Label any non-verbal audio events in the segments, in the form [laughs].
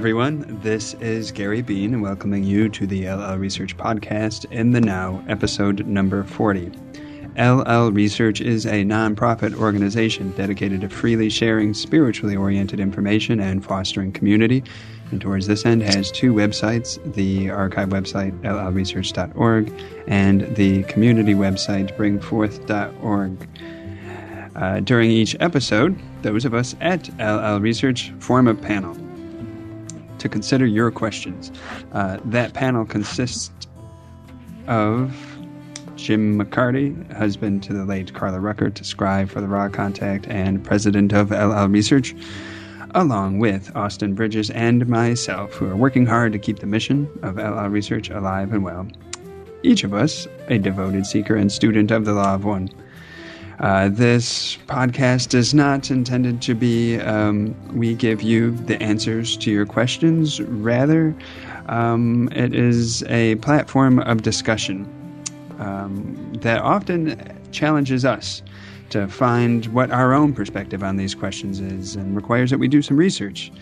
Everyone. This is Gary Bean, welcoming you to the LL Research Podcast in the Now, episode number 40. LL Research is a nonprofit organization dedicated to freely sharing spiritually oriented information and fostering community. And towards this end, has two websites the archive website, llresearch.org, and the community website, bring4th.org. Uh, during each episode, those of us at LL Research form a panel to consider your questions. Uh, that panel consists of Jim McCarty, husband to the late Carla Rueckert, scribe for the Ra Contact and president of LL Research, along with Austin Bridges and myself, who are working hard to keep the mission of LL Research alive and well. Each of us a devoted seeker and student of the Law of One. Uh, this podcast is not intended to be um, we give you the answers to your questions. Rather, um, it is a platform of discussion um, that often challenges us to find what our own perspective on these questions is and requires that we do some research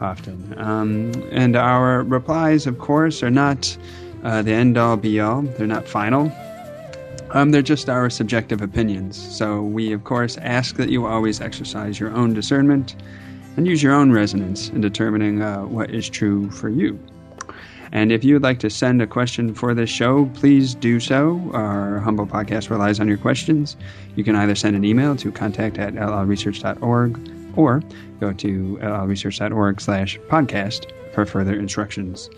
often. Um, and our replies, of course, are not uh, the end all be all, they're not final. Um, they're just our subjective opinions. So we, of course, ask that you always exercise your own discernment and use your own resonance in determining uh, what is true for you. And if you would like to send a question for this show, please do so. Our humble podcast relies on your questions. You can either send an email to contact at llresearch.org or go to llresearch.org slash podcast for further instructions.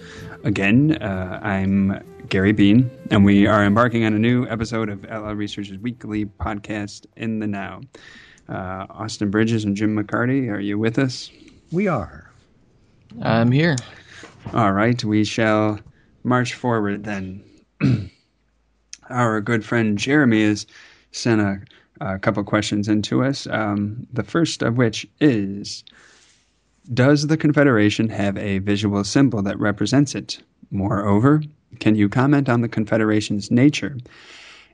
Again, uh, I'm Gary Bean, and we are embarking on a new episode of LL Research's weekly podcast, In the Now. Uh, Austin Bridges and Jim McCarty, are you with us? We are. I'm here. All right, we shall march forward then. [clears throat] Our good friend Jeremy has sent a, a couple questions into us. Um, the first of which is Does the Confederation have a visual symbol that represents it? Moreover, can you comment on the Confederation's nature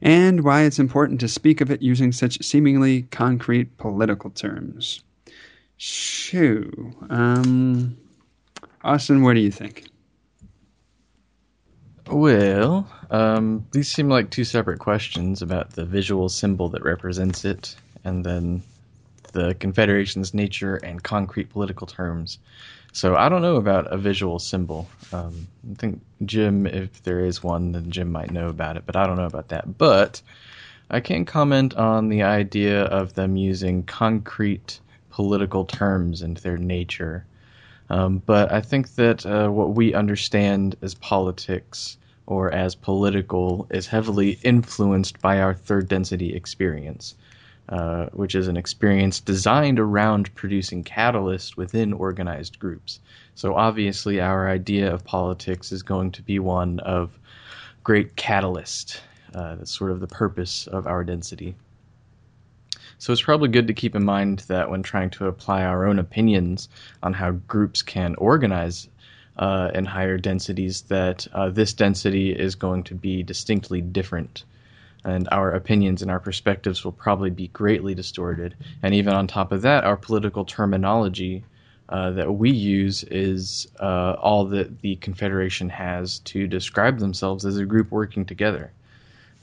and why it's important to speak of it using such seemingly concrete political terms? Shoo. Um, Austin, what do you think? Well, um, these seem like two separate questions about the visual symbol that represents it, and then the Confederation's nature and concrete political terms. So I don't know about a visual symbol. Um, I think Jim, if there is one, then Jim might know about it, but I don't know about that. But I can comment on the idea of them using concrete political terms and their nature. Um, but I think that uh, what we understand as politics or as political is heavily influenced by our third density experience. Uh, which is an experience designed around producing catalysts within organized groups. So obviously, our idea of politics is going to be one of great catalyst. Uh, that's sort of the purpose of our density. So it's probably good to keep in mind that when trying to apply our own opinions on how groups can organize uh, in higher densities, that uh, this density is going to be distinctly different and our opinions and our perspectives will probably be greatly distorted. And even on top of that, our political terminology uh, that we use is uh, all that the Confederation has to describe themselves as a group working together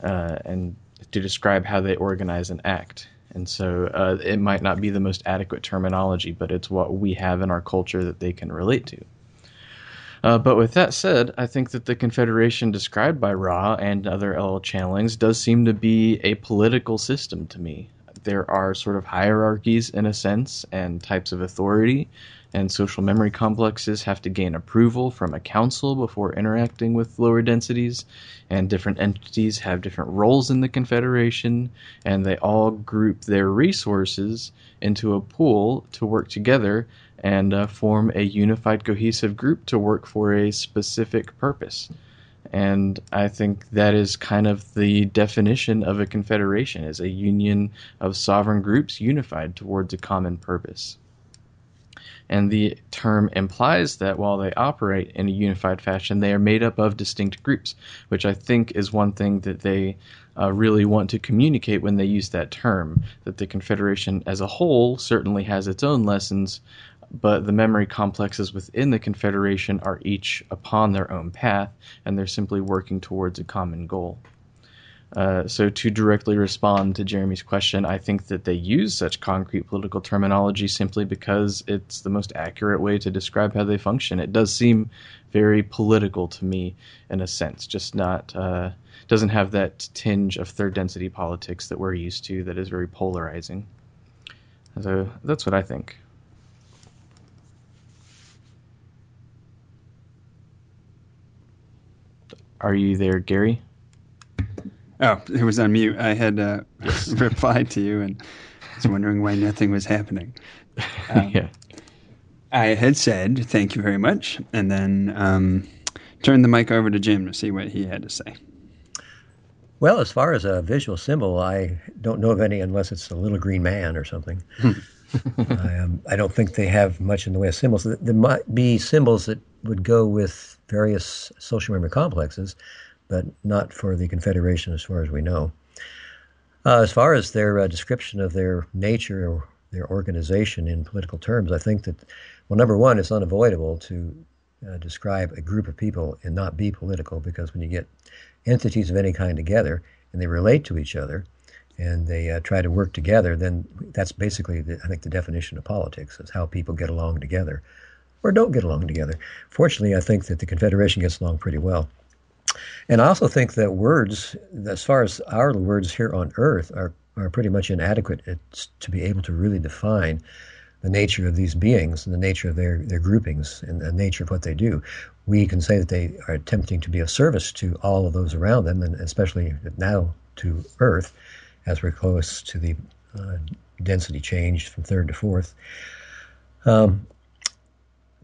uh, and to describe how they organize and act. And so uh, it might not be the most adequate terminology, but it's what we have in our culture that they can relate to. Uh, but with that said, I think that the Confederation described by Ra and other LL channelings does seem to be a political system to me. There are sort of hierarchies in a sense and types of authority, and social memory complexes have to gain approval from a council before interacting with lower densities, and different entities have different roles in the Confederation, and they all group their resources into a pool to work together and uh, form a unified, cohesive group to work for a specific purpose. And I think that is kind of the definition of a confederation is a union of sovereign groups unified towards a common purpose. And the term implies that while they operate in a unified fashion, they are made up of distinct groups, which I think is one thing that they uh, really want to communicate when they use that term. That the Confederation as a whole certainly has its own lessons but the memory complexes within the Confederation are each upon their own path, and they're simply working towards a common goal. Uh, so, to directly respond to Jeremy's question, I think that they use such concrete political terminology simply because it's the most accurate way to describe how they function. It does seem very political to me, in a sense, just not uh, doesn't have that tinge of third density politics that we're used to, that is very polarizing. So that's what I think. Are you there, Gary? Oh, it was on mute. I had uh, [laughs] replied to you and was wondering why nothing was happening. [laughs] Um, yeah. I had said thank you very much, and then um, turned the mic over to Jim to see what he had to say. Well, as far as a visual symbol, I don't know of any unless it's a little green man or something. [laughs] I, um, I, don't think they have much in the way of symbols. There might be symbols that would go with various social memory complexes, but not for the Confederation as far as we know. Uh, as far as their uh, description of their nature or their organization in political terms, I think that, well, number one, it's unavoidable to uh, describe a group of people and not be political because when you get entities of any kind together and they relate to each other and they uh, try to work together, then that's basically, the, I think, the definition of politics is how people get along together or don't get along together. Fortunately, I think that the Confederation gets along pretty well. And I also think that words, as far as our words here on Earth, are, are pretty much inadequate to be able to really define the nature of these beings and the nature of their, their groupings and the nature of what they do. We can say that they are attempting to be of service to all of those around them, and especially now to Earth, as we're close to the uh, density change from third to fourth. Um,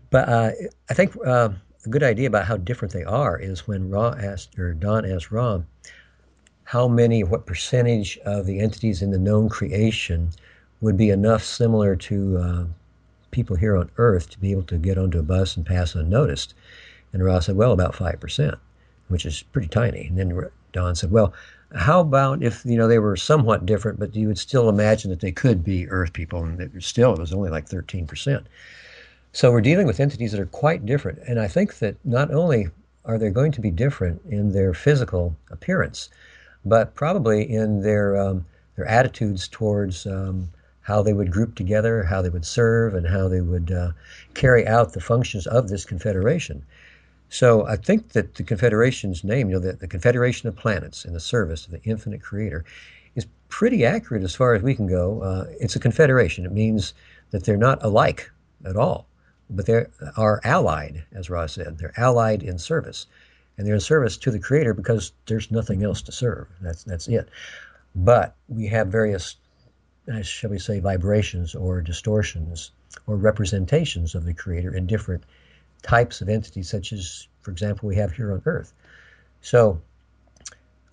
but uh, I think uh, a good idea about how different they are is when Ra asked, or Don asked Ra, how many, what percentage of the entities in the known creation would be enough similar to uh, people here on Earth to be able to get onto a bus and pass unnoticed? And Ra said, well, about 5%, which is pretty tiny. And then Don said, well, how about if you know they were somewhat different, but you would still imagine that they could be Earth people, and it still it was only like 13 percent. So we're dealing with entities that are quite different. And I think that not only are they going to be different in their physical appearance, but probably in their, um, their attitudes towards um, how they would group together, how they would serve, and how they would uh, carry out the functions of this confederation. So I think that the Confederation's name, you know, the, the Confederation of Planets in the service of the infinite creator, is pretty accurate as far as we can go. Uh, it's a confederation. It means that they're not alike at all but they are allied, as Ra said. They're allied in service, and they're in service to the Creator because there's nothing else to serve. That's that's it. But we have various, uh, shall we say, vibrations or distortions or representations of the Creator in different types of entities, such as, for example, we have here on Earth. So,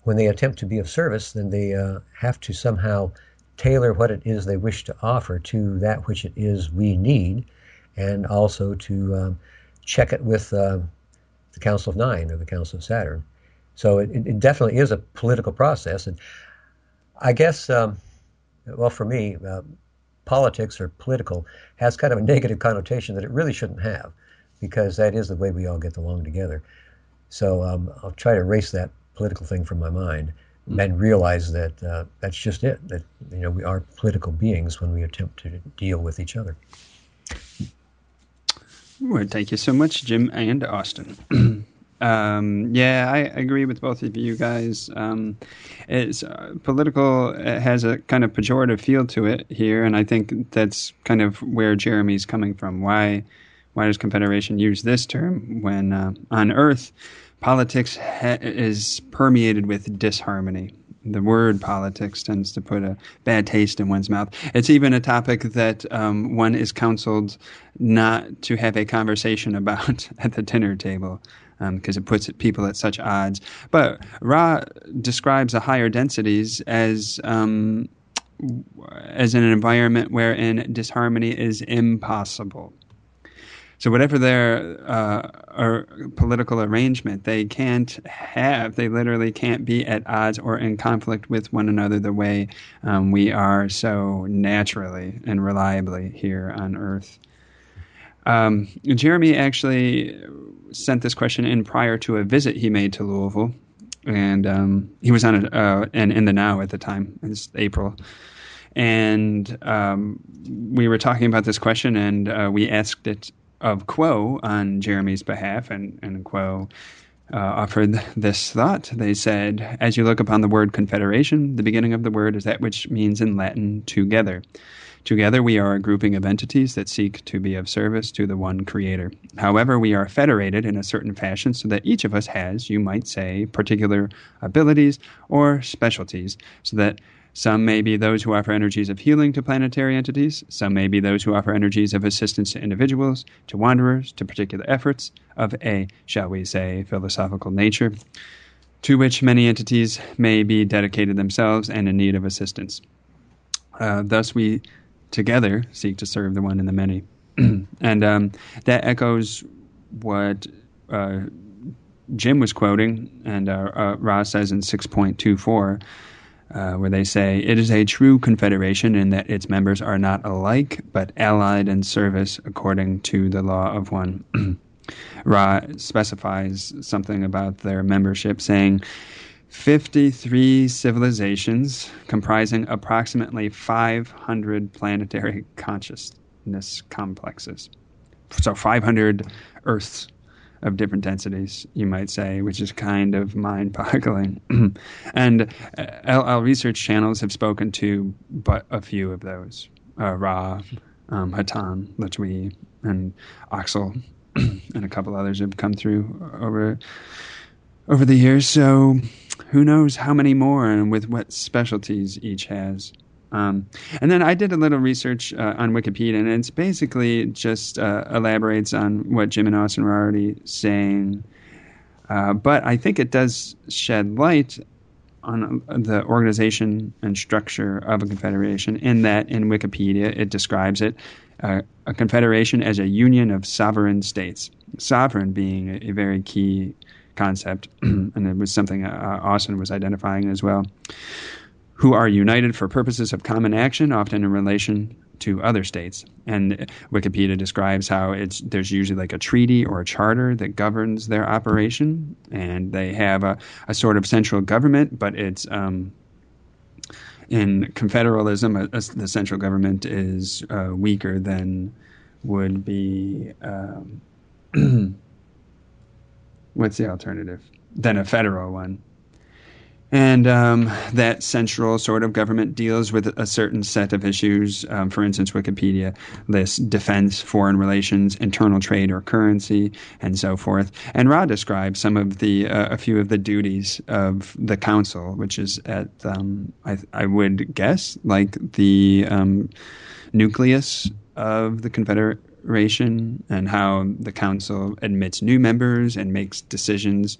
when they attempt to be of service, then they uh, have to somehow tailor what it is they wish to offer to that which it is we need and also to um, check it with uh, the Council of Nine or the Council of Saturn. So it, it definitely is a political process. And I guess, um, well, for me, uh, politics or political has kind of a [laughs] negative connotation that it really shouldn't have because that is the way we all get along together. So um, I'll try to erase that political thing from my mind and realize that uh, that's just it. That you know we are political beings when we attempt to deal with each other. Well, thank you so much, Jim and Austin. [clears throat] um, yeah, I agree with both of you guys. Um, it's uh, political it has a kind of pejorative feel to it here, and I think that's kind of where Jeremy's coming from. Why, why does Confederation use this term when uh, on Earth politics ha- is permeated with disharmony? The word politics tends to put a bad taste in one's mouth. It's even a topic that um, one is counseled not to have a conversation [laughs] about at the dinner table because um, it puts people at such odds. But Ra describes the higher densities as um, as an environment wherein disharmony is impossible. So whatever their uh, political arrangement, they can't have. They literally can't be at odds or in conflict with one another the way um, we are so naturally and reliably here on Earth. Um, Jeremy actually sent this question in prior to a visit he made to Louisville, and um, he was on it uh, and in the now at the time. It's April, and um, we were talking about this question, and uh, we asked it of Q'uo on Jeremy's behalf, and and Q'uo. Uh, offered this thought. They said, As you look upon the word confederation, the beginning of the word is that which means in Latin together. Together, we are a grouping of entities that seek to be of service to the one Creator. However, we are federated in a certain fashion so that each of us has, you might say, particular abilities or specialties, so that some may be those who offer energies of healing to planetary entities. Some may be those who offer energies of assistance to individuals, to wanderers, to particular efforts of a, shall we say, philosophical nature, to which many entities may be dedicated themselves and in need of assistance. Uh, thus, we together seek to serve the one and the many. [clears throat] and um, that echoes what uh, Jim was quoting, and uh, uh, Ra says in 6.24, uh, where they say, It is a true confederation in that its members are not alike, but allied in service according to the law of one. [clears throat] Ra specifies something about their membership, saying, 53 civilizations comprising approximately 500 planetary consciousness complexes. So 500 Earths of different densities, you might say, which is kind of mind boggling. [clears throat] and LL uh, research channels have spoken to but a few of those uh, Ra, um, Hatonn, Latwii, and Oxal, [clears throat] and a couple others have come through over over the years. So who knows how many more and with what specialties each has. Um, and then I did a little research uh, on Wikipedia, and it's basically just uh, elaborates on what Jim and Austin were already saying. Uh, but I think it does shed light on uh, the organization and structure of a confederation, in that in Wikipedia it describes it uh, a confederation as a union of sovereign states. Sovereign being a, a very key concept, [clears throat] and it was something uh, Austin was identifying as well, who are united for purposes of common action, often in relation to other states. And Wikipedia describes how it's there's usually like a treaty or a charter that governs their operation, and they have a, a sort of central government, but it's um, in confederalism, a, a, the central government is uh, weaker than would be. Um, [clears throat] what's the alternative than a federal one and um, that central sort of government deals with a certain set of issues. Um, for instance, Wikipedia lists defense, foreign relations, internal trade or currency, and so forth. And Ra describes some of the uh, a few of the duties of the council, which is at um, I, I, would guess like the um, nucleus of the Confederate and how the council admits new members and makes decisions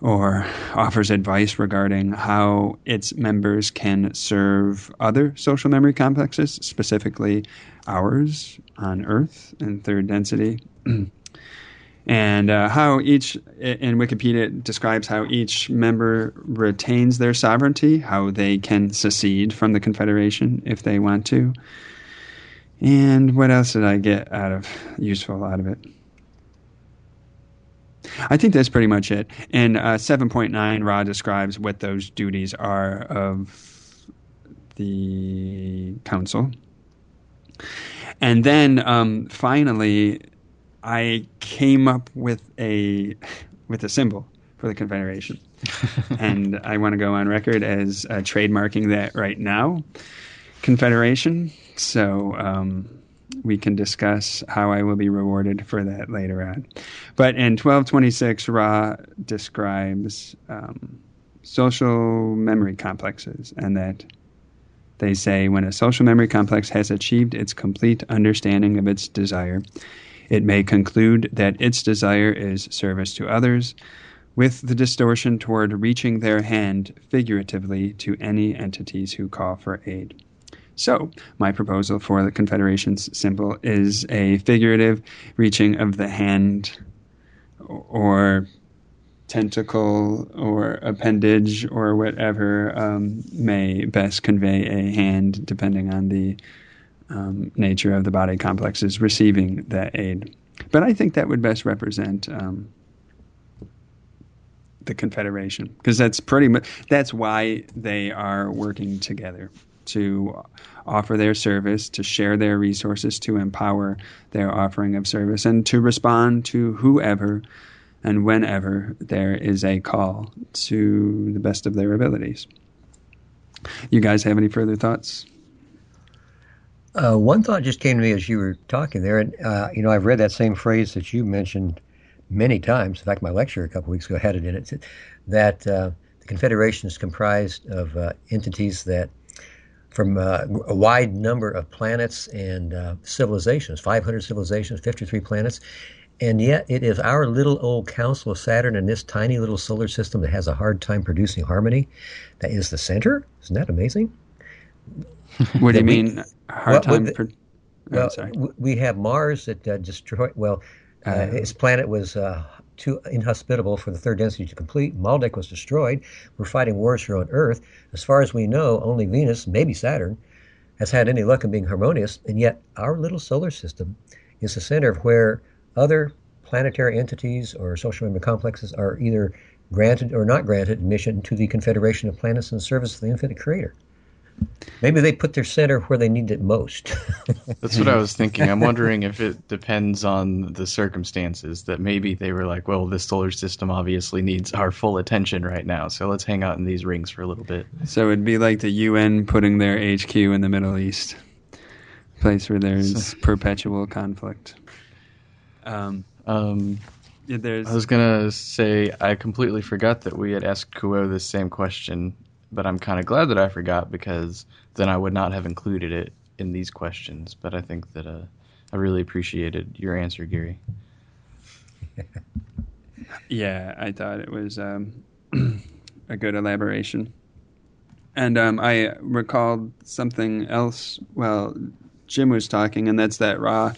or offers advice regarding how its members can serve other social memory complexes, specifically ours on Earth in third density. [clears throat] and uh, how each, in Wikipedia, it describes how each member retains their sovereignty, how they can secede from the Confederation if they want to. And what else did I get out of useful out of it? I think that's pretty much it. And uh, 7.9, Ra describes what those duties are of the council. And then um, finally, I came up with a with a symbol for the Confederation, [laughs] and I want to go on record as uh, trademarking that right now. Confederation so um, we can discuss how I will be rewarded for that later on. But in 1226, Ra describes um, social memory complexes and that they say when a social memory complex has achieved its complete understanding of its desire, it may conclude that its desire is service to others, with the distortion toward reaching their hand figuratively to any entities who call for aid. So, my proposal for the Confederation's symbol is a figurative reaching of the hand or tentacle or appendage or whatever um, may best convey a hand, depending on the um, nature of the body complex is receiving that aid. But I think that would best represent um, the Confederation because that's pretty much that's why they are working together to offer their service, to share their resources, to empower their offering of service, and to respond to whoever and whenever there is a call to the best of their abilities. You guys have any further thoughts? Uh, one thought just came to me as you were talking there, and uh, you know I've read that same phrase that you mentioned many times. In fact, my lecture a couple weeks ago had it in it that uh, the Confederation is comprised of uh, entities that from uh, a wide number of planets and uh, civilizations 500 civilizations, 53 planets. And yet, it is our little old Council of Saturn in this tiny little solar system that has a hard time producing harmony. That is the center. Isn't that amazing? [laughs] What do you we, mean? Hard well, time. The, pro- well, oh, we have Mars that uh, destroyed. Well, uh, its planet was uh, too inhospitable for the third density to complete. Maldek was destroyed. We're fighting wars here on Earth. As far as we know, only Venus, maybe Saturn, has had any luck in being harmonious, and yet our little solar system is the center of where other planetary entities or social memory complexes are either granted or not granted admission to the Confederation of Planets in service of the Infinite Creator. Maybe they put their center where they need it most. [laughs] That's what I was thinking. I'm [laughs] wondering if it depends on the circumstances. That maybe they were like, well, this solar system obviously needs our full attention right now, so let's hang out in these rings for a little bit. So it'd be like the UN putting their HQ in the Middle East, place where there's [laughs] perpetual conflict. Um, um, yeah, there's. I was gonna say I completely forgot that we had asked Q'uo this same question but I'm kind of glad that I forgot because then I would not have included it in these questions. But I think that uh, I really appreciated your answer, Gary. [laughs] yeah, I thought it was um, [clears throat] a good elaboration. And um, I recalled something else while Jim was talking, and that's that Ra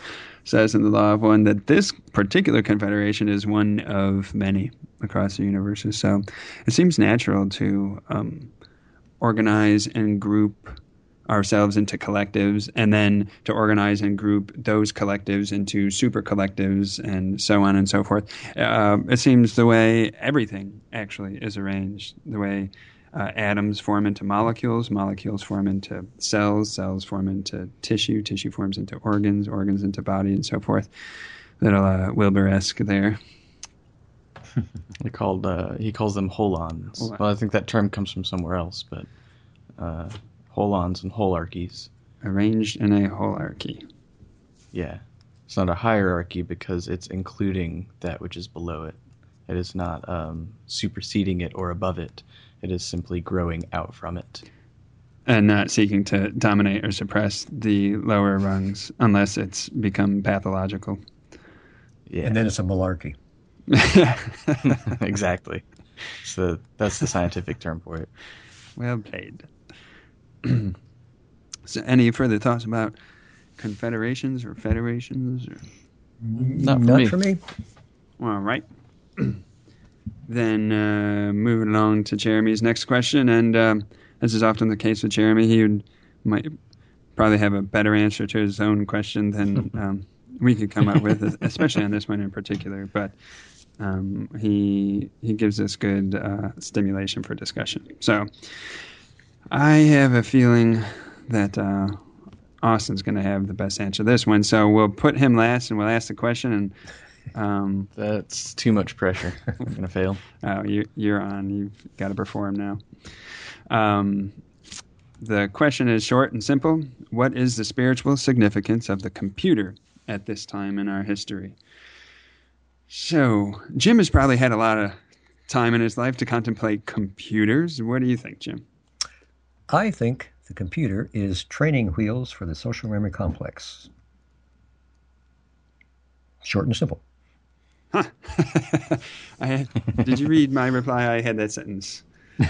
says in the Law of One that this particular confederation is one of many across the universes. So it seems natural to um, organize and group ourselves into collectives and then to organize and group those collectives into super collectives and so on and so forth. Uh, it seems the way everything actually is arranged, the way uh, atoms form into molecules, molecules form into cells, cells form into tissue, tissue forms into organs, organs into body, and so forth. Little uh, Wilber-esque there. He called uh, he calls them holons. Well, I think that term comes from somewhere else, but uh, holons and holarchies. Arranged in a holarchy. Yeah, it's not a hierarchy because it's including that which is below it. It is not um, superseding it or above it. It is simply growing out from it. And not seeking to dominate or suppress the lower rungs unless it's become pathological. Yeah. And then it's a malarkey. [laughs] exactly. So that's the scientific term for it. Well played. [clears throat] so, any further thoughts about confederations or federations? Or? Not for Not me. For me. All right. [clears throat] then uh, moving along to Jeremy's next question, and um, as is often the case with Jeremy, he would might probably have a better answer to his own question than [laughs] um, we could come up with, especially on this one in particular. But um, he he gives us good uh, stimulation for discussion. So I have a feeling that uh, Austin's going to have the best answer to this one. So we'll put him last, and we'll ask the question. And um, that's too much pressure. I'm going to fail. Oh, you, you're on. You've got to perform now. Um, the question is short and simple. What is the spiritual significance of the computer at this time in our history? So, Jim has probably had a lot of time in his life to contemplate computers. What do you think, Jim? I think the computer is training wheels for the social memory complex. Short and simple. Huh. [laughs] I had, did you read my reply? I had that sentence. [laughs]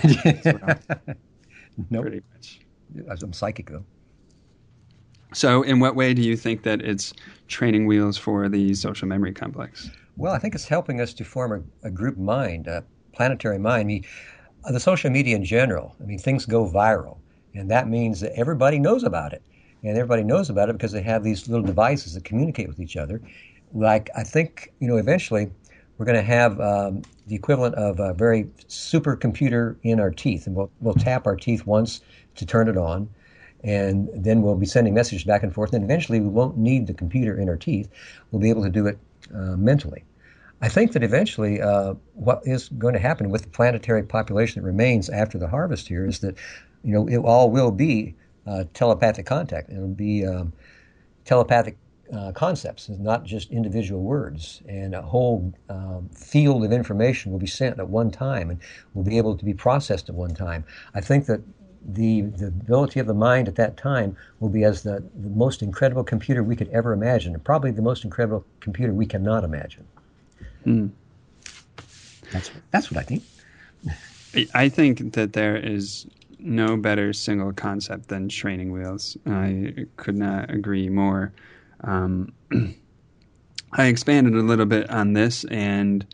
nope. Pretty much. I'm psychic, though. So, in what way do you think that it's training wheels for the social memory complex? Well, I think it's helping us to form a, a group mind, a planetary mind. I mean, the social media in general, I mean, things go viral, and that means that everybody knows about it. and everybody knows about it because they have these little devices that communicate with each other. Like I think you know, eventually we're going to have um, the equivalent of a very supercomputer in our teeth, and we'll we'll tap our teeth once to turn it on, and then we'll be sending messages back and forth. And eventually, we won't need the computer in our teeth. We'll be able to do it uh, mentally. I think that eventually, uh, what is going to happen with the planetary population that remains after the harvest here is that, you know, it all will be uh, telepathic contact. It'll be um, telepathic uh, concepts, not just individual words. And a whole um, field of information will be sent at one time and will be able to be processed at one time. I think that the, the ability of the mind at that time will be as the, the most incredible computer we could ever imagine, and probably the most incredible computer we cannot imagine. Mm. That's that's what I think. I think that there is no better single concept than training wheels. I could not agree more. Um, [clears throat] I expanded a little bit on this and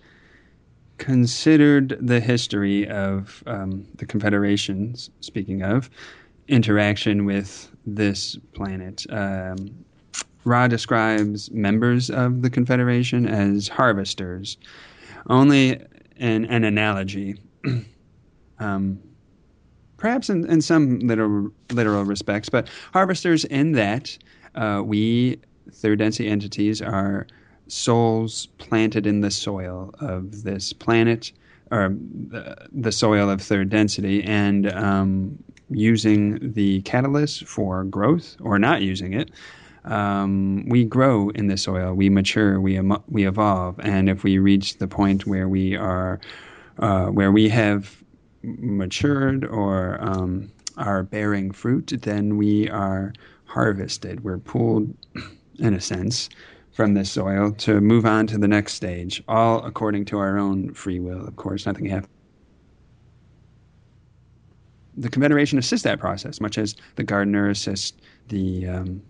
considered the history of um, the Confederation's, speaking of, interaction with this planet. Um, Ra describes members of the Confederation as harvesters, only in an analogy. [clears throat] um, perhaps in, in some literal, literal respects, but harvesters in that uh, we, third density entities, are souls planted in the soil of this planet, or the, the soil of third density, and um, using the catalyst for growth or not using it um, we grow in the soil, we mature, we we evolve, and if we reach the point where we are, uh, where we have matured or um, are bearing fruit, then we are harvested. We're pulled, [clears throat] in a sense, from this soil to move on to the next stage, all according to our own free will. Of course, nothing happens. The Confederation assists that process, much as the gardener assists the um,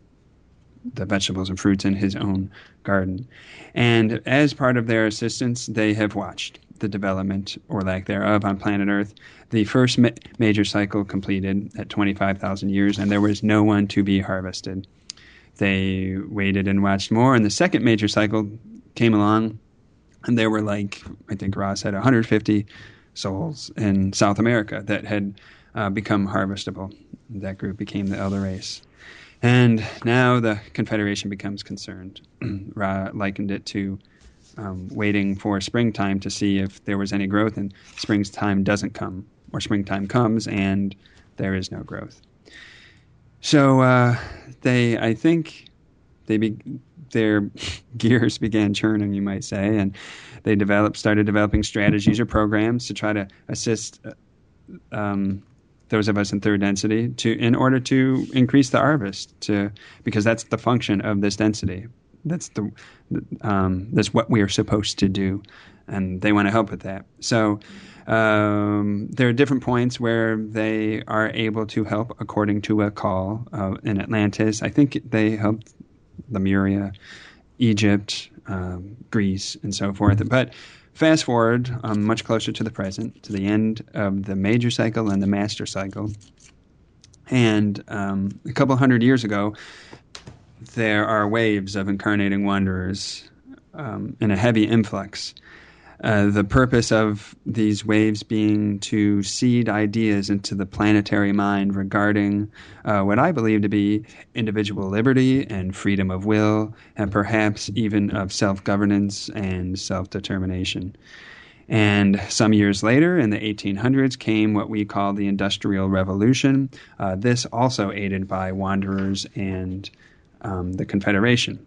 the vegetables and fruits in his own garden. And as part of their assistance, they have watched the development or lack thereof on planet Earth. The first ma- major cycle completed at 25,000 years, and there was no one to be harvested. They waited and watched more, and the second major cycle came along, and there were like, I think Ross had 150 souls in South America that had uh, become harvestable. That group became the elder race. And now the Confederation becomes concerned. [clears throat] Ra likened it to um, waiting for springtime to see if there was any growth, and springtime doesn't come, or springtime comes and there is no growth. So uh, they, I think, they be, their [laughs] gears began churning, you might say, and they developed, started developing strategies or programs to try to assist uh, um, those of us in third density to in order to increase the harvest to because that's the function of this density that's the um, that's what we are supposed to do. And they want to help with that. So um, there are different points where they are able to help according to a call uh, in Atlantis. I think they helped Lemuria Egypt um, Greece and so forth. But Fast forward um, much closer to the present, to the end of the major cycle and the master cycle. And um, a couple hundred years ago, there are waves of incarnating wanderers um, in a heavy influx. Uh, the purpose of these waves being to seed ideas into the planetary mind regarding uh, what I believe to be individual liberty and freedom of will, and perhaps even of self governance and self determination. And some years later, in the 1800s, came what we call the Industrial Revolution. Uh, this also aided by wanderers and um, the Confederation.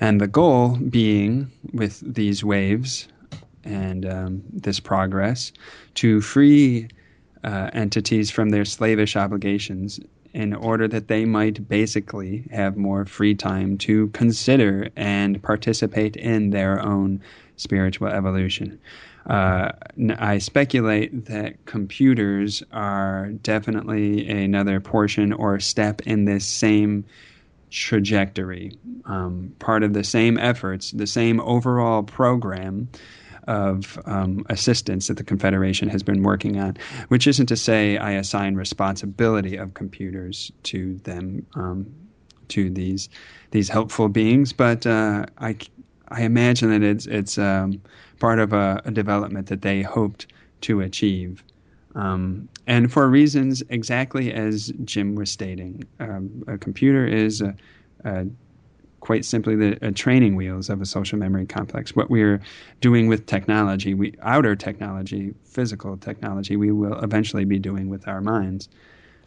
And the goal being, with these waves, and um, this progress to free uh, entities from their slavish obligations in order that they might basically have more free time to consider and participate in their own spiritual evolution. Uh, I speculate that computers are definitely another portion or step in this same trajectory, um, part of the same efforts, the same overall program of um, assistance that the Confederation has been working on, which isn't to say I assign responsibility of computers to them, um, to these these helpful beings, but uh, I, I imagine that it's, it's um, part of a, a, development that they hoped to achieve. Um, and for reasons exactly as Jim was stating, um, a computer is a, a quite simply the training wheels of a social memory complex. What we're doing with technology, we, outer technology, physical technology, we will eventually be doing with our minds.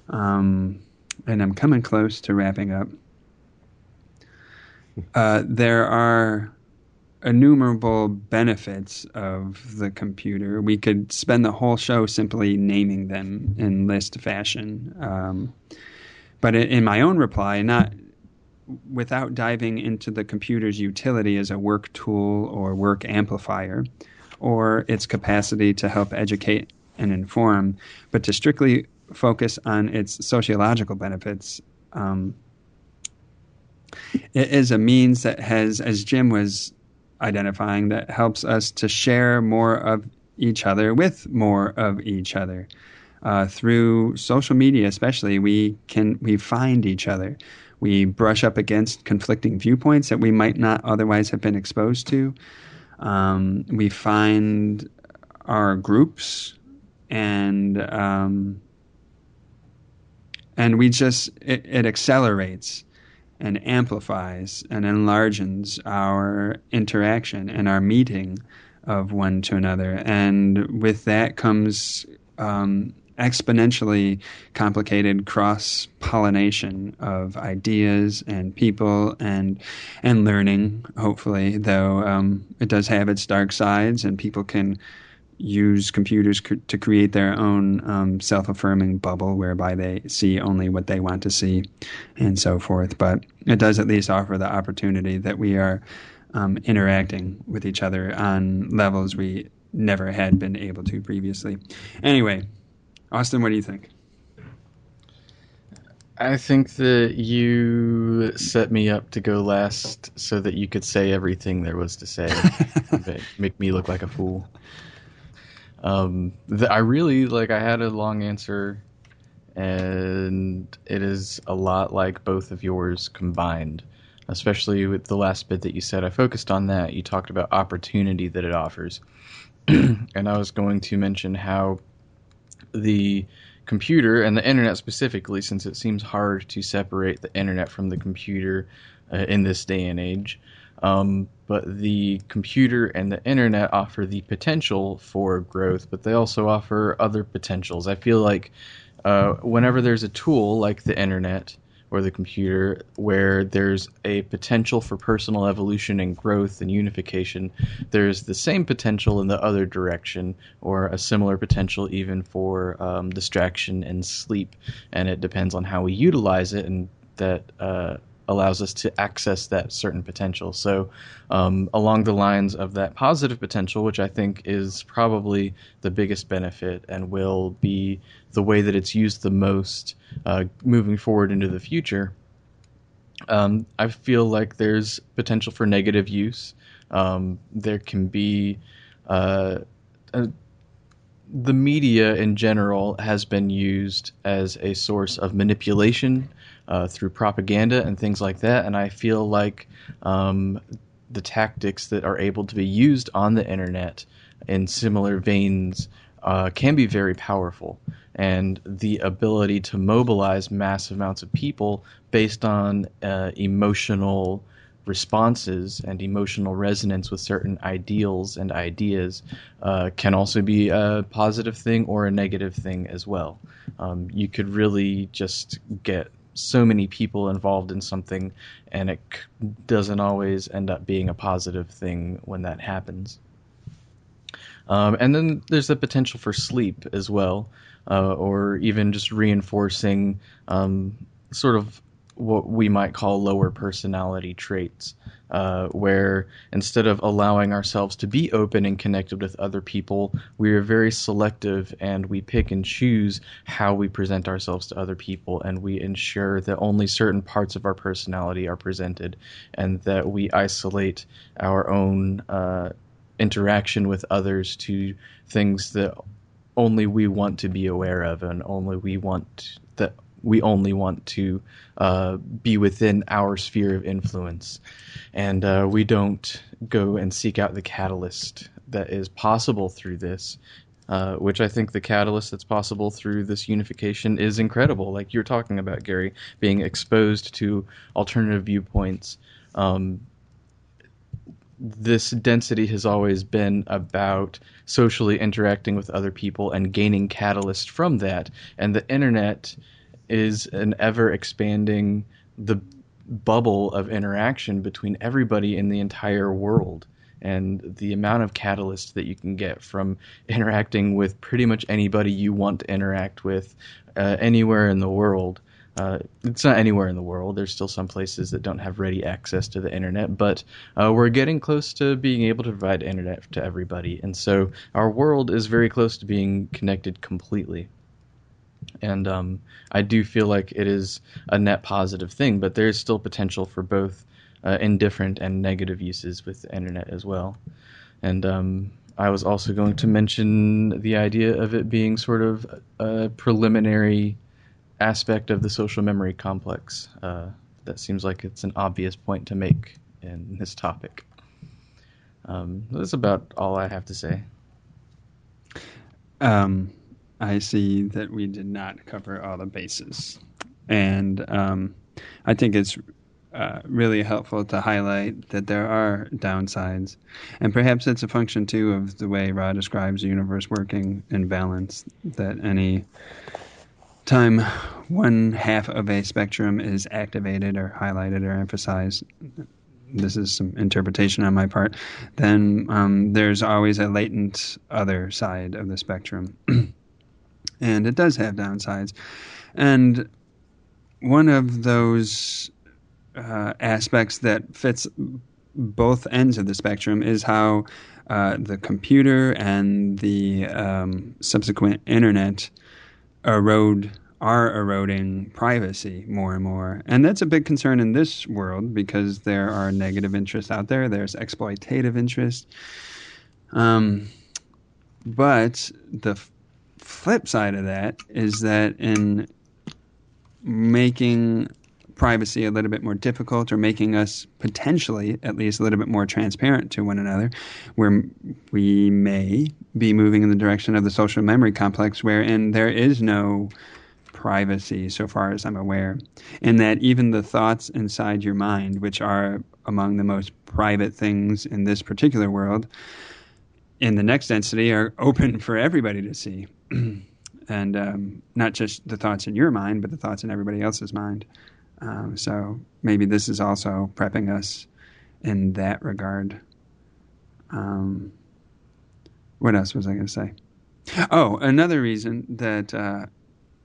Um, and I'm coming close to wrapping up. Uh, there are innumerable benefits of the computer. We could spend the whole show simply naming them in list fashion. Um, but in my own reply, not without diving into the computer's utility as a work tool or work amplifier, or its capacity to help educate and inform, but to strictly focus on its sociological benefits. Um, it is a means that has, as Jim was identifying, that helps us to share more of each other with more of each other. Uh, through social media, especially, we can we find each other. We brush up against conflicting viewpoints that we might not otherwise have been exposed to. Um, we find our groups and um, and we just it, it, accelerates and amplifies and enlarges our interaction and our meeting of one to another and with that comes um, exponentially complicated cross pollination of ideas and people and and learning. Hopefully, though um, it does have its dark sides, and people can use computers cr- to create their own um, self-affirming bubble whereby they see only what they want to see and so forth but it does at least offer the opportunity that we are um, interacting with each other on levels we never had been able to previously anyway Austin, what do you think? I think that you set me up to go last so that you could say everything there was to say, [laughs] make me look like a fool. Um, the, I really like. I had a long answer, and it is a lot like both of yours combined. Especially with the last bit that you said, I focused on that. You talked about opportunity that it offers, [clears throat] and I was going to mention how the computer and the internet specifically, since it seems hard to separate the internet from the computer uh, in this day and age. Um, but the computer and the internet offer the potential for growth, but they also offer other potentials. I feel like uh, whenever there's a tool like the internet, or the computer where there's a potential for personal evolution and growth and unification, there's the same potential in the other direction, or a similar potential even for um, distraction and sleep. And it depends on how we utilize it, and that uh, allows us to access that certain potential. So, um, along the lines of that positive potential, which I think is probably the biggest benefit and will be the way that it's used the most uh, moving forward into the future, um, I feel like there's potential for negative use. Um, there can be uh, a, the media in general has been used as a source of manipulation uh, through propaganda and things like that. And I feel like um, the tactics that are able to be used on the internet in similar veins uh, can be very powerful. And the ability to mobilize massive amounts of people based on uh, emotional responses and emotional resonance with certain ideals and ideas uh, can also be a positive thing or a negative thing as well. Um, you could really just get so many people involved in something, and it doesn't always end up being a positive thing when that happens. Um, and then there's the potential for sleep as well, uh, or even just reinforcing um, sort of what we might call lower personality traits, uh, where instead of allowing ourselves to be open and connected with other people, we are very selective and we pick and choose how we present ourselves to other people, and we ensure that only certain parts of our personality are presented, and that we isolate our own. Uh, interaction with others to things that only we want to be aware of and only we want that we only want to uh, be within our sphere of influence and uh, we don't go and seek out the catalyst that is possible through this uh, which I think the catalyst that's possible through this unification is incredible. Like you're talking about, Gary, being exposed to alternative viewpoints. Um, this density has always been about socially interacting with other people and gaining catalyst from that. And the internet is an ever expanding the bubble of interaction between everybody in the entire world and the amount of catalyst that you can get from interacting with pretty much anybody you want to interact with uh, anywhere in the world. Uh, it's not anywhere in the world. There's still some places that don't have ready access to the internet, but uh, we're getting close to being able to provide internet to everybody. And so our world is very close to being connected completely. And um, I do feel like it is a net positive thing, but there's still potential for both uh, indifferent and negative uses with the internet as well. And um, I was also going to mention the idea of it being sort of a preliminary aspect of the social memory complex. Uh, that seems like it's an obvious point to make in this topic. Um, that's about all I have to say. Um, I see that we did not cover all the bases, and um, I think it's uh, really helpful to highlight that there are downsides. And perhaps it's a function, too, of the way Ra describes the universe working in balance, that any time one half of a spectrum is activated or highlighted or emphasized, this is some interpretation on my part, then um, there's always a latent other side of the spectrum. [clears throat] and it does have downsides. And one of those uh, aspects that fits both ends of the spectrum is how uh, the computer and the um, subsequent internet erode are eroding privacy more and more. And that's a big concern in this world because there are negative interests out there, there's exploitative interest. Um, but the f- flip side of that is that in making privacy a little bit more difficult or making us potentially at least a little bit more transparent to one another where we may be moving in the direction of the social memory complex wherein there is no privacy so far as i'm aware. And that even the thoughts inside your mind which are among the most private things in this particular world in the next density are open for everybody to see [clears throat] and um, not just the thoughts in your mind but the thoughts in everybody else's mind um, so maybe this is also prepping us in that regard. Um, what else was I going to say? Oh, another reason that uh,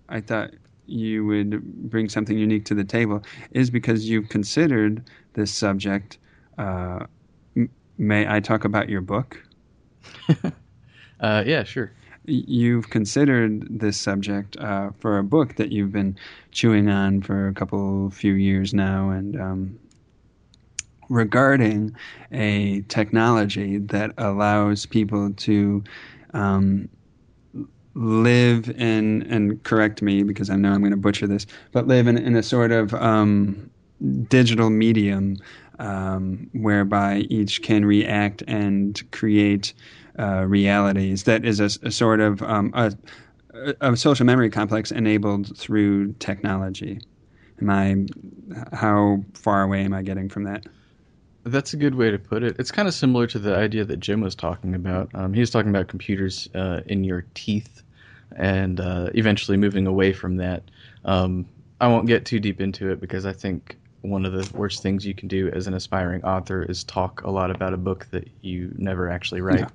I thought you would bring something unique to the table is because you've considered this subject. Uh, may I talk about your book? [laughs] uh, yeah, sure you've considered this subject uh, for a book that you've been chewing on for a couple few years now, and um, regarding a technology that allows people to um, live in and correct me because I know I'm going to butcher this, but live in, in a sort of um, digital medium um, whereby each can react and create uh, realities. That is a, a sort of um, a, a, social memory complex enabled through technology. Am I? How far away am I getting from that? That's a good way to put it. It's kind of similar to the idea that Jim was talking about. Um, he was talking about computers uh, in your teeth, and uh, eventually moving away from that. Um, I won't get too deep into it because I think one of the worst things you can do as an aspiring author is talk a lot about a book that you never actually write.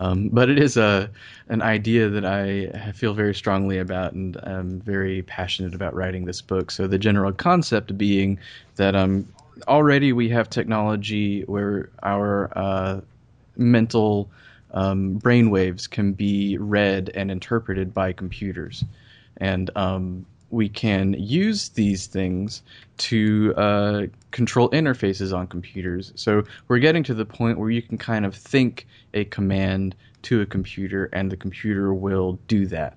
Um, but it is a an idea that I feel very strongly about, and I'm very passionate about writing this book. So the general concept being that um, already we have technology where our uh, mental um, brain waves can be read and interpreted by computers, and um, we can use these things to uh, control interfaces on computers. So we're getting to the point where you can kind of think a command to a computer, and the computer will do that.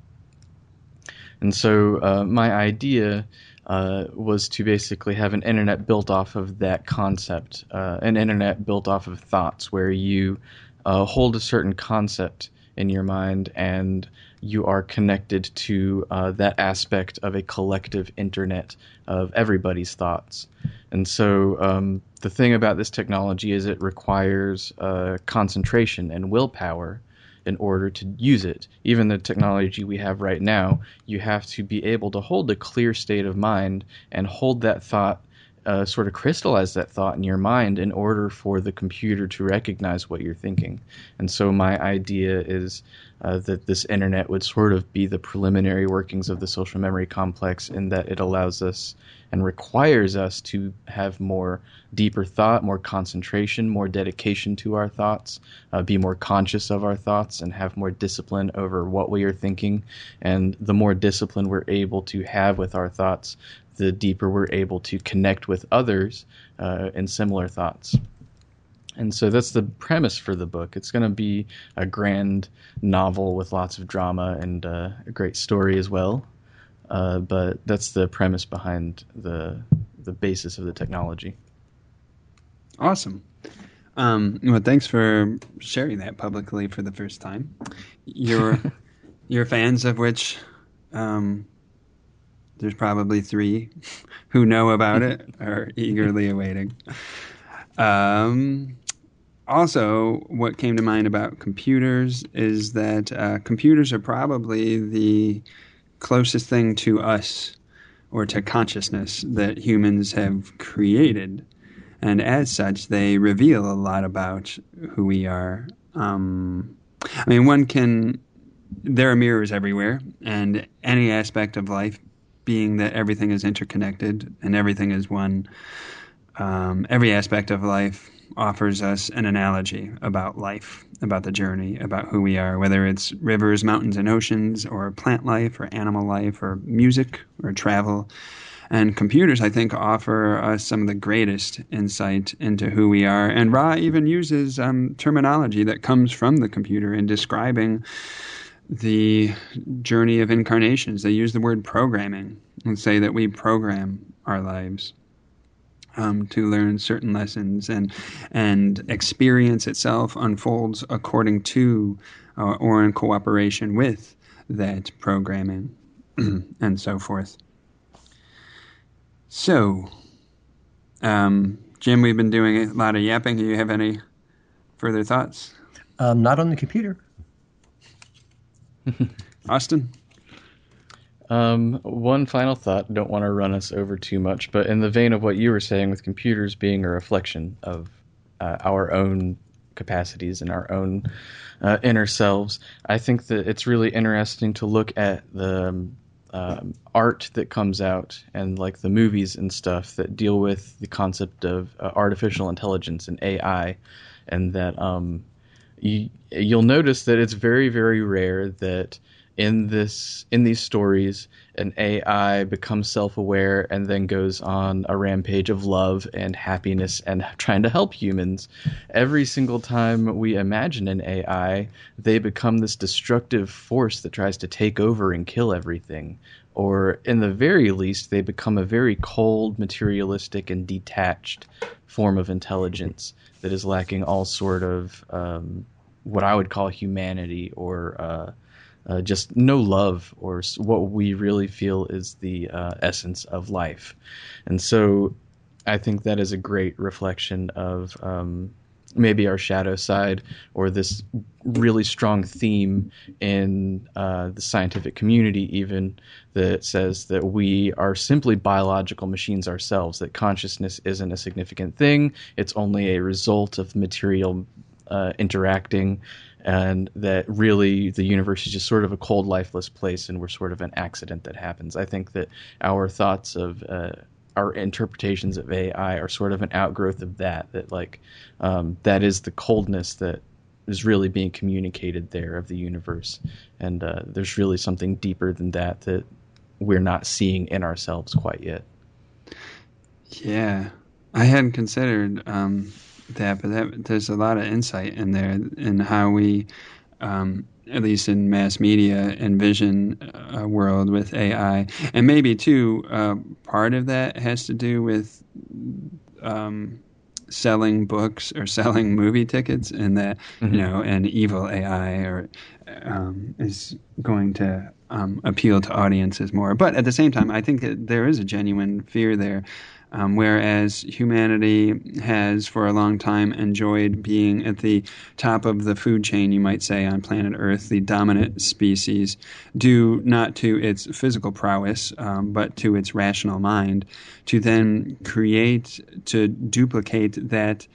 And so uh, my idea uh, was to basically have an internet built off of that concept, uh, an internet built off of thoughts, where you uh, hold a certain concept in your mind and you are connected to uh, that aspect of a collective internet of everybody's thoughts. And so um, the thing about this technology is it requires uh, concentration and willpower in order to use it. Even the technology we have right now, you have to be able to hold a clear state of mind and hold that thought uh, sort of crystallize that thought in your mind in order for the computer to recognize what you're thinking. And so my idea is uh, that this internet would sort of be the preliminary workings of the social memory complex in that it allows us and requires us to have more deeper thought, more concentration, more dedication to our thoughts, uh, be more conscious of our thoughts, and have more discipline over what we are thinking. And the more discipline we're able to have with our thoughts, the deeper we're able to connect with others uh, in similar thoughts. And so that's the premise for the book. It's going to be a grand novel with lots of drama and uh, a great story as well. Uh, but that's the premise behind the the basis of the technology. Awesome. Um, well, thanks for sharing that publicly for the first time. Your [laughs] your fans, of which um, there's probably three [laughs] who know about it, [laughs] are eagerly awaiting. Um, also, what came to mind about computers is that uh, computers are probably the closest thing to us or to consciousness that humans have created. And as such, they reveal a lot about who we are. Um, I mean, one can, there are mirrors everywhere, and any aspect of life, being that everything is interconnected and everything is one, um, every aspect of life offers us an analogy about life, about the journey, about who we are, whether it's rivers, mountains, and oceans, or plant life, or animal life, or music, or travel. And computers, I think, offer us some of the greatest insight into who we are. And Ra even uses um, terminology that comes from the computer in describing the journey of incarnations. They use the word programming and say that we program our lives um, to learn certain lessons, and and experience itself unfolds according to uh, or in cooperation with that programming, [clears throat] and so forth. So, um, Jim, we've been doing a lot of yapping. Do you have any further thoughts? Um, not on the computer. Austin? Um, one final thought. Don't want to run us over too much, but in the vein of what you were saying, with computers being a reflection of uh, our own capacities and our own uh, inner selves, I think that it's really interesting to look at the um, um, art that comes out and like the movies and stuff that deal with the concept of uh, artificial intelligence and AI, and that um, you, you'll notice that it's very very rare that in this in these stories an AI becomes self-aware and then goes on a rampage of love and happiness and [laughs] trying to help humans. Every single time we imagine an AI, they become this destructive force that tries to take over and kill everything. Or in the very least, they become a very cold, materialistic, and detached form of intelligence that is lacking all sort of um, what I would call humanity or uh, uh, just no love or what we really feel is the uh, essence of life. And so I think that is a great reflection of um, maybe our shadow side or this really strong theme in uh, the scientific community, even that says that we are simply biological machines ourselves, that consciousness isn't a significant thing, it's only a result of material uh, interacting and that really the universe is just sort of a cold, lifeless place, and we're sort of an accident that happens. I think that our thoughts of uh, our interpretations of AI are sort of an outgrowth of that. That like um, that is the coldness that is really being communicated there of the universe, and uh, there's really something deeper than that that we're not seeing in ourselves quite yet. Yeah, I hadn't considered um, that, but that, there's a lot of insight in there in how we, um, at least in mass media, envision a world with AI, and maybe too uh, part of that has to do with. Um, selling books or [laughs] selling movie tickets, and that mm-hmm. you know an evil AI or um, is going to um, appeal to audiences more. But at the same time, I think that there is a genuine fear there. Um, whereas humanity has for a long time enjoyed being at the top of the food chain, you might say, on planet Earth, the dominant species, due not to its physical prowess, um, but to its rational mind, to then create, to duplicate that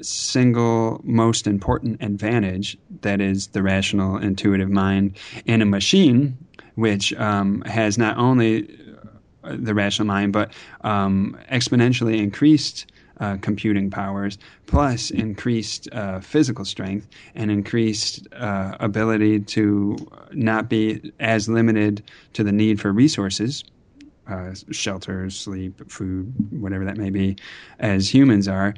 single most important advantage that is the rational intuitive mind in a machine which um, has not only the rational mind but um, exponentially increased uh, computing powers, plus increased uh, physical strength and increased uh, ability to not be as limited to the need for resources, uh, shelter, sleep, food, whatever that may be, as humans are.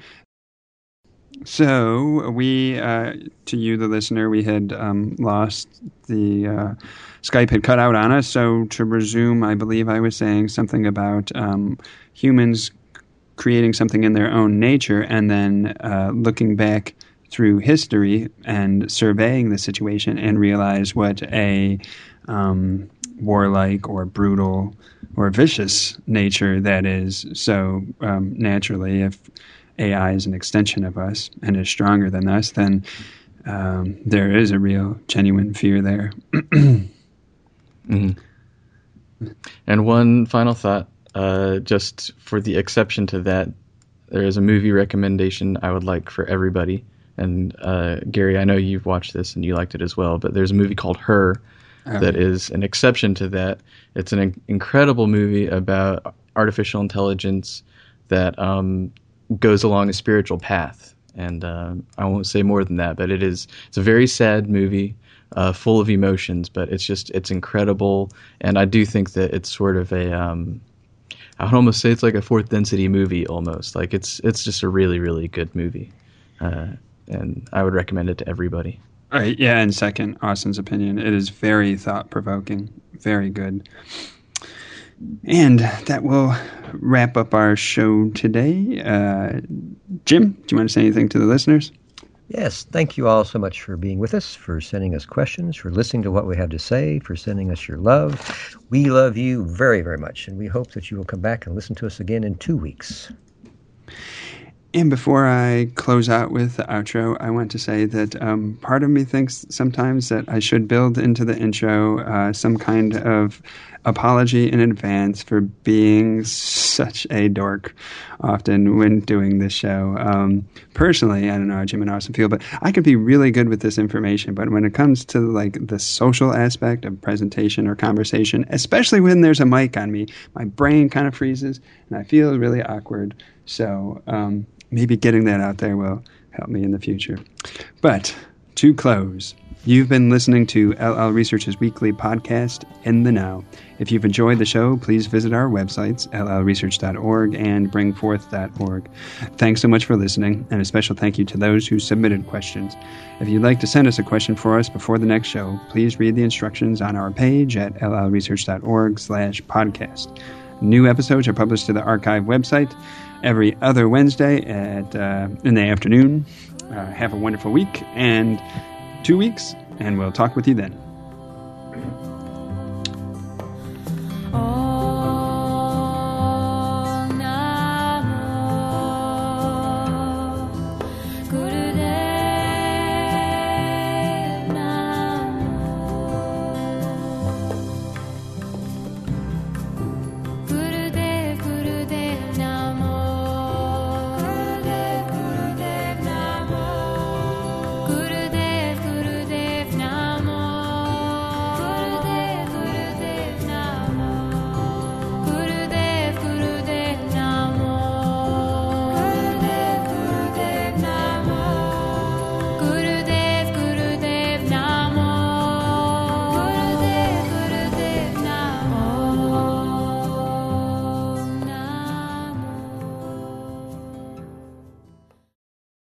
So we, uh, to you, the listener, we had um, lost the uh, Skype had cut out on us. So to resume, I believe I was saying something about um, humans creating something in their own nature and then uh, looking back through history and surveying the situation and realize what a um, warlike or brutal or vicious nature that is. So um, naturally, if AI is an extension of us and is stronger than us, then um, there is a real, genuine fear there. [clears throat] mm-hmm. And one final thought, uh, just for the exception to that, there is a movie recommendation I would like for everybody. And uh, Gary, I know you've watched this and you liked it as well, but there's a movie called Her um, that is an exception to that. It's an incredible movie about artificial intelligence that um, goes along a spiritual path. And uh, I won't say more than that, but it is it's a very sad movie, uh, full of emotions, but it's just it's incredible. And I do think that it's sort of a um, I would almost say it's like a fourth density movie almost. Like it's it's just a really really good movie, uh, and I would recommend it to everybody. All right, yeah, and second, Austin's opinion, it is very thought provoking, very good. And that will wrap up our show today. Uh, Jim, do you want to say anything to the listeners? Yes, thank you all so much for being with us, for sending us questions, for listening to what we have to say, for sending us your love. We love you very, very much, and we hope that you will come back and listen to us again in two weeks. And before I close out with the outro, I want to say that um, part of me thinks sometimes that I should build into the intro uh, some kind of apology in advance for being such a dork often when doing this show. Um, personally, I don't know how Jim and Austin feel, but I could be really good with this information. But when it comes to like the social aspect of presentation or conversation, especially when there's a mic on me, my brain kind of freezes and I feel really awkward. So um, maybe getting that out there will help me in the future. But to close, You've been listening to LL Research's weekly podcast, In the Now. If you've enjoyed the show, please visit our websites, llresearch.org and bring4th.org. Thanks so much for listening, and a special thank you to those who submitted questions. If you'd like to send us a question for us before the next show, please read the instructions on our page at llresearch.org slash podcast. New episodes are published to the archive website every other Wednesday at uh, in the afternoon. Uh, have a wonderful week and two weeks, and we'll talk with you then.